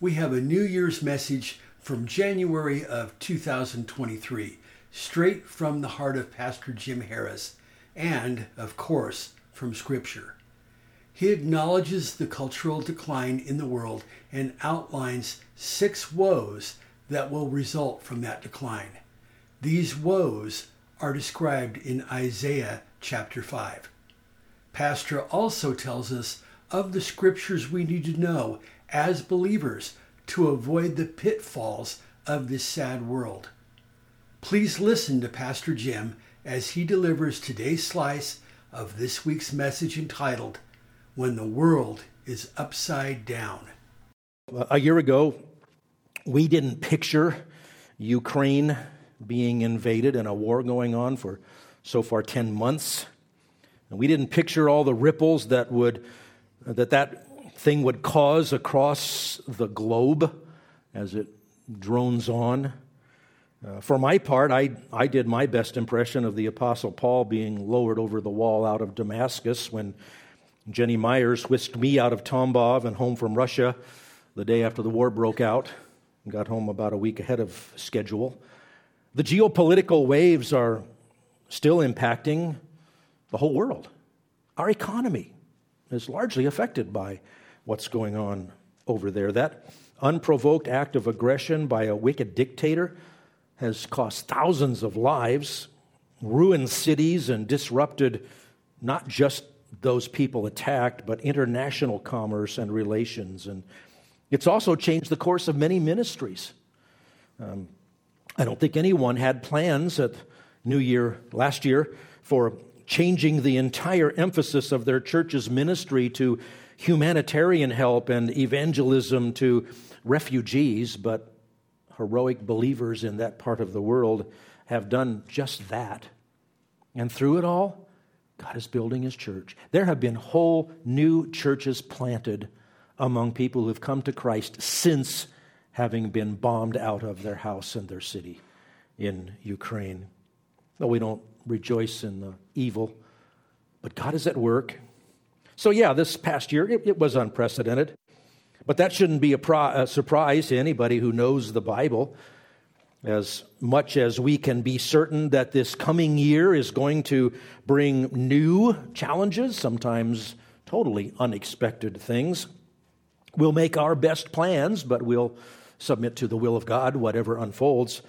we have a New Year's message from January of 2023, straight from the heart of Pastor Jim Harris, and, of course, from Scripture. He acknowledges the cultural decline in the world and outlines six woes that will result from that decline. These woes are described in Isaiah chapter 5. Pastor also tells us of the scriptures we need to know as believers to avoid the pitfalls of this sad world. Please listen to Pastor Jim as he delivers today's slice of this week's message entitled, When the World is Upside Down. A year ago, we didn't picture Ukraine being invaded and a war going on for so far 10 months. And we didn't picture all the ripples that would that that thing would cause across the globe as it drones on. Uh, for my part, I, I did my best impression of the Apostle Paul being lowered over the wall out of Damascus when Jenny Myers whisked me out of Tambov and home from Russia the day after the war broke out and got home about a week ahead of schedule. The geopolitical waves are still impacting the whole world. Our economy is largely affected by what's going on over there. That unprovoked act of aggression by a wicked dictator has cost thousands of lives, ruined cities, and disrupted not just those people attacked, but international commerce and relations. And it's also changed the course of many ministries. Um, I don't think anyone had plans at New Year last year for changing the entire emphasis of their church's ministry to humanitarian help and evangelism to refugees, but heroic believers in that part of the world have done just that. And through it all, God is building his church. There have been whole new churches planted among people who've come to Christ since having been bombed out of their house and their city in Ukraine. Though we don't rejoice in the evil, but God is at work. So, yeah, this past year, it, it was unprecedented. But that shouldn't be a, pro- a surprise to anybody who knows the Bible. As much as we can be certain that this coming year is going to bring new challenges, sometimes totally unexpected things, we'll make our best plans, but we'll submit to the will of God, whatever unfolds.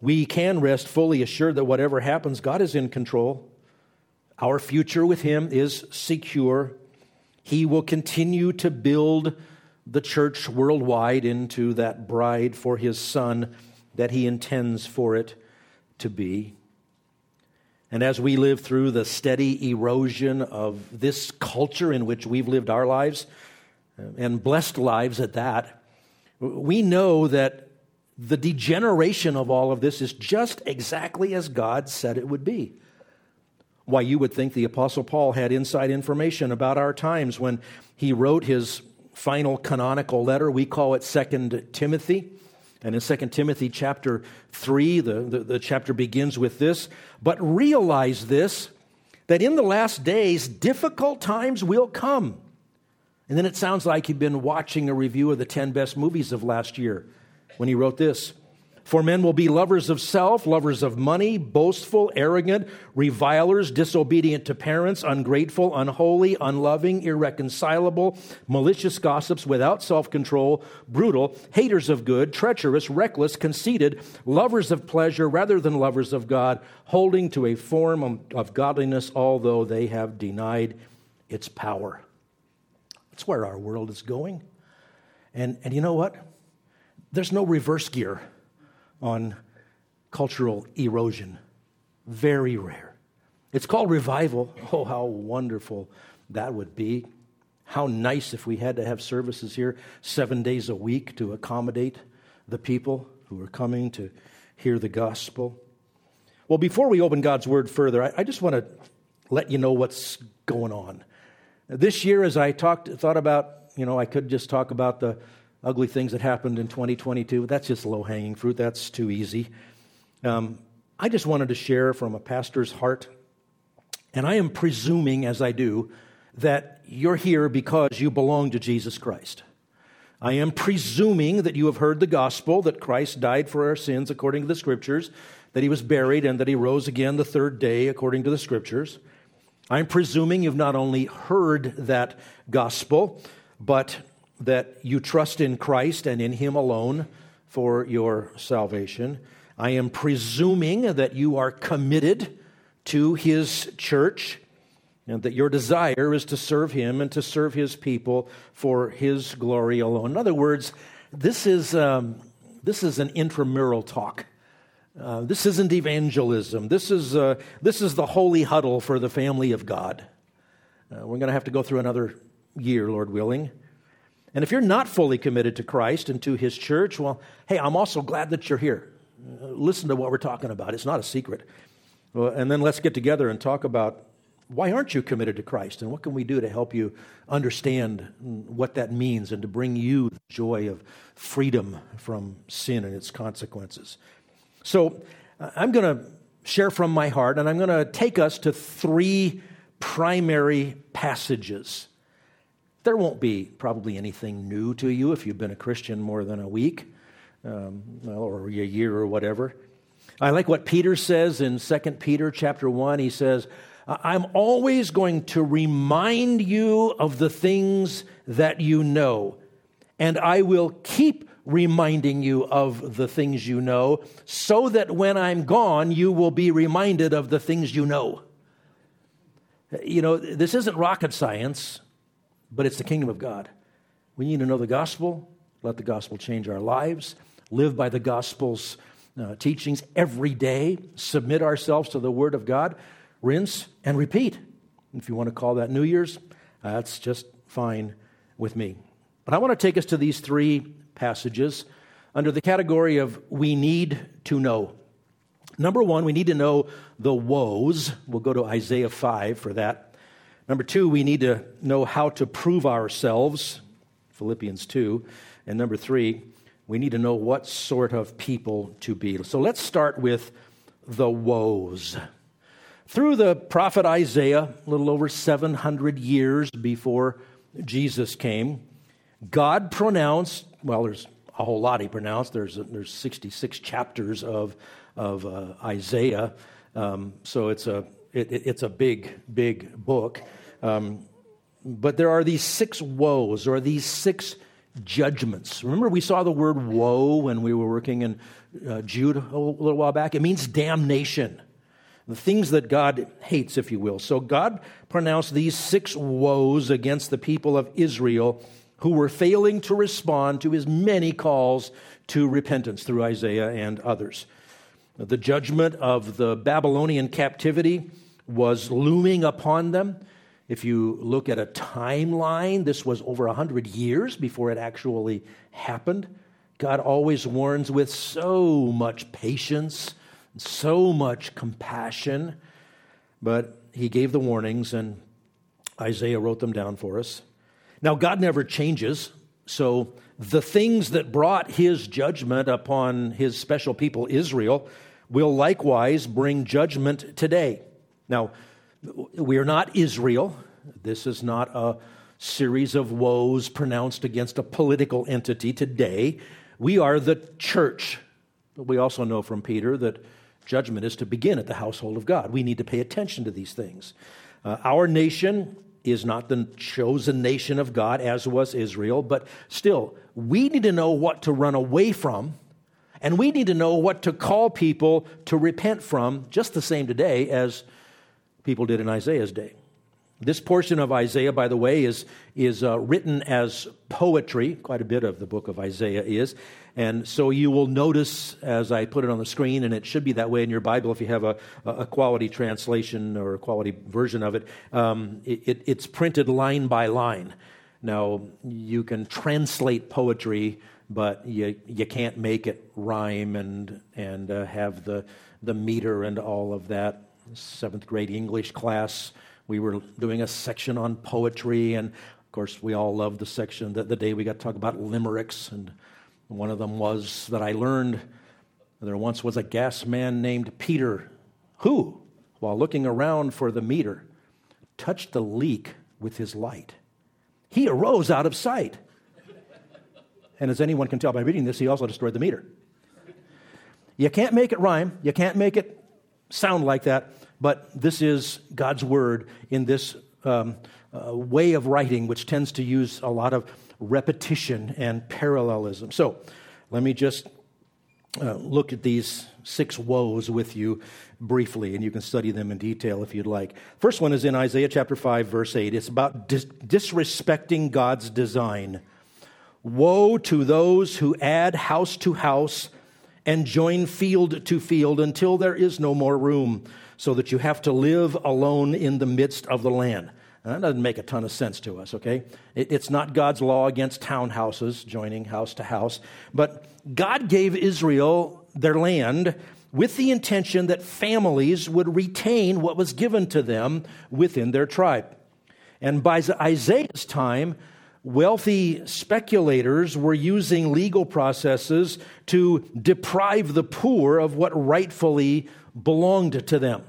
We can rest fully assured that whatever happens, God is in control. Our future with Him is secure. He will continue to build the church worldwide into that bride for his son that he intends for it to be. And as we live through the steady erosion of this culture in which we've lived our lives, uh, and blessed lives at that, we know that the degeneration of all of this is just exactly as God said it would be. Why, you would think the Apostle Paul had inside information about our times when he wrote his final canonical letter. We call it Second Timothy. And in Second Timothy chapter 3, the, the, the chapter begins with this But realize this, that in the last days, difficult times will come. And then it sounds like he'd been watching a review of the 10 best movies of last year when he wrote this for men will be lovers of self, lovers of money, boastful, arrogant, revilers, disobedient to parents, ungrateful, unholy, unloving, irreconcilable, malicious gossips without self control, brutal, haters of good, treacherous, reckless, conceited, lovers of pleasure rather than lovers of God, holding to a form of godliness, although they have denied its power. That's where our world is going. And, and you know what? There's no reverse gear on cultural erosion. Very rare. It's called revival. Oh, how wonderful that would be. How nice if we had to have services here seven days a week to accommodate the people who are coming to hear the gospel. Well, before we open God's word further, I, I just want to let you know what's going on. This year, as I talked, thought about, you know, I could just talk about the ugly things that happened in 2022. That's just low hanging fruit. That's too easy. Um, I just wanted to share from a pastor's heart, and I am presuming as I do that you're here because you belong to Jesus Christ. I am presuming that you have heard the gospel that Christ died for our sins according to the scriptures, that he was buried, and that he rose again the third day according to the scriptures. I'm presuming you've not only heard that gospel, but that you trust in Christ and in him alone for your salvation. I am presuming that you are committed to his church and that your desire is to serve him and to serve his people for his glory alone. In other words, this is, um, this is an intramural talk. Uh, this isn't evangelism. This is, uh, this is the holy huddle for the family of God. Uh, we're going to have to go through another year, Lord willing. And if you're not fully committed to Christ and to his church, well, hey, I'm also glad that you're here. Uh, listen to what we're talking about. It's not a secret. And then let's get together and talk about why aren't you committed to Christ? And what can we do to help you understand what that means and to bring you the joy of freedom from sin and its consequences? So I'm going to share from my heart, and I'm going to take us to three primary passages. There won't be probably anything new to you if you've been a Christian more than a week um, or a year or whatever. I like what Peter says in 2 Peter chapter 1. He says, I'm always going to remind you of the things that you know, and I will keep reminding you of the things you know, so that when I'm gone, you will be reminded of the things you know. You know, this isn't rocket science, but it's the kingdom of God. We need to know the gospel, let the gospel change our lives, live by the gospel's uh, teachings every day, submit ourselves to the word of God rinse, and repeat. If you want to call that New Year's, that's just fine with me. But I want to take us to these three passages under the category of we need to know. Number one, we need to know the woes. We'll go to Isaiah 5 for that. Number two, we need to know how to prove ourselves, Philippians 2. And number three, we need to know what sort of people to be. So let's start with the woes. Through the prophet Isaiah, a little over 700 years before Jesus came, God pronounced, well, there's a whole lot he pronounced. There's, there's 66 chapters of, of uh, Isaiah. Um, so it's a, it, it's a big, big book. Um, but there are these six woes or these six judgments. Remember, we saw the word woe when we were working in uh, Jude a little while back? It means damnation the things that God hates, if you will. So God pronounced these six woes against the people of Israel who were failing to respond to his many calls to repentance through Isaiah and others. The judgment of the Babylonian captivity was looming upon them. If you look at a timeline, this was over 100 years before it actually happened. God always warns with so much patience so much compassion, but he gave the warnings and Isaiah wrote them down for us. Now, God never changes, so the things that brought his judgment upon his special people, Israel, will likewise bring judgment today. Now, we are not Israel. This is not a series of woes pronounced against a political entity today. We are the church. But we also know from Peter that Judgment is to begin at the household of God. We need to pay attention to these things. Uh, our nation is not the chosen nation of God, as was Israel, but still, we need to know what to run away from, and we need to know what to call people to repent from, just the same today as people did in Isaiah's day. This portion of Isaiah, by the way, is, is uh, written as poetry. Quite a bit of the book of Isaiah is. And so you will notice as I put it on the screen, and it should be that way in your Bible if you have a, a quality translation or a quality version of it, um, it, it's printed line by line. Now, you can translate poetry but you, you can't make it rhyme and, and uh, have the, the meter and all of that. Seventh grade English class, we were doing a section on poetry, and of course, we all loved the section that the day we got to talk about limericks, and one of them was that I learned there once was a gas man named Peter who, while looking around for the meter, touched the leak with his light. He arose out of sight. And as anyone can tell by reading this, he also destroyed the meter. You can't make it rhyme, you can't make it sound like that, but this is God's word in this um, uh, way of writing, which tends to use a lot of repetition and parallelism. So let me just uh, look at these six woes with you briefly, and you can study them in detail if you'd like. First one is in Isaiah chapter 5, verse 8. It's about dis- disrespecting God's design. Woe to those who add house to house and join field to field until there is no more room, so that you have to live alone in the midst of the land. Now, that doesn't make a ton of sense to us, okay? It, it's not God's law against townhouses, joining house to house, but God gave Israel their land with the intention that families would retain what was given to them within their tribe. And by Isaiah's time, wealthy speculators were using legal processes to deprive the poor of what rightfully belonged to them.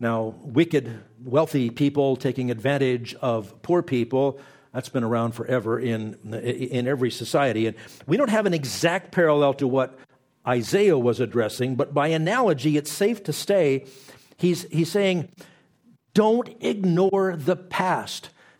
Now, wicked, wealthy people taking advantage of poor people, that's been around forever in, in every society. And we don't have an exact parallel to what Isaiah was addressing, but by analogy, it's safe to say he's, he's saying, don't ignore the past.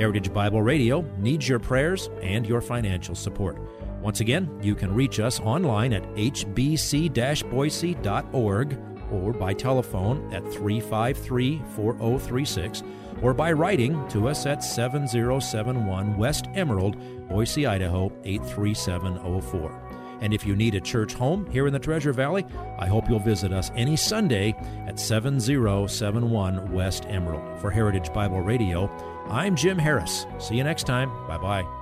Heritage Bible Radio needs your prayers and your financial support. Once again, you can reach us online at hbc boise.org or by telephone at 353 4036 or by writing to us at 7071 West Emerald, Boise, Idaho 83704. And if you need a church home here in the Treasure Valley, I hope you'll visit us any Sunday at 7071 West Emerald. For Heritage Bible Radio, I'm Jim Harris. See you next time. Bye bye.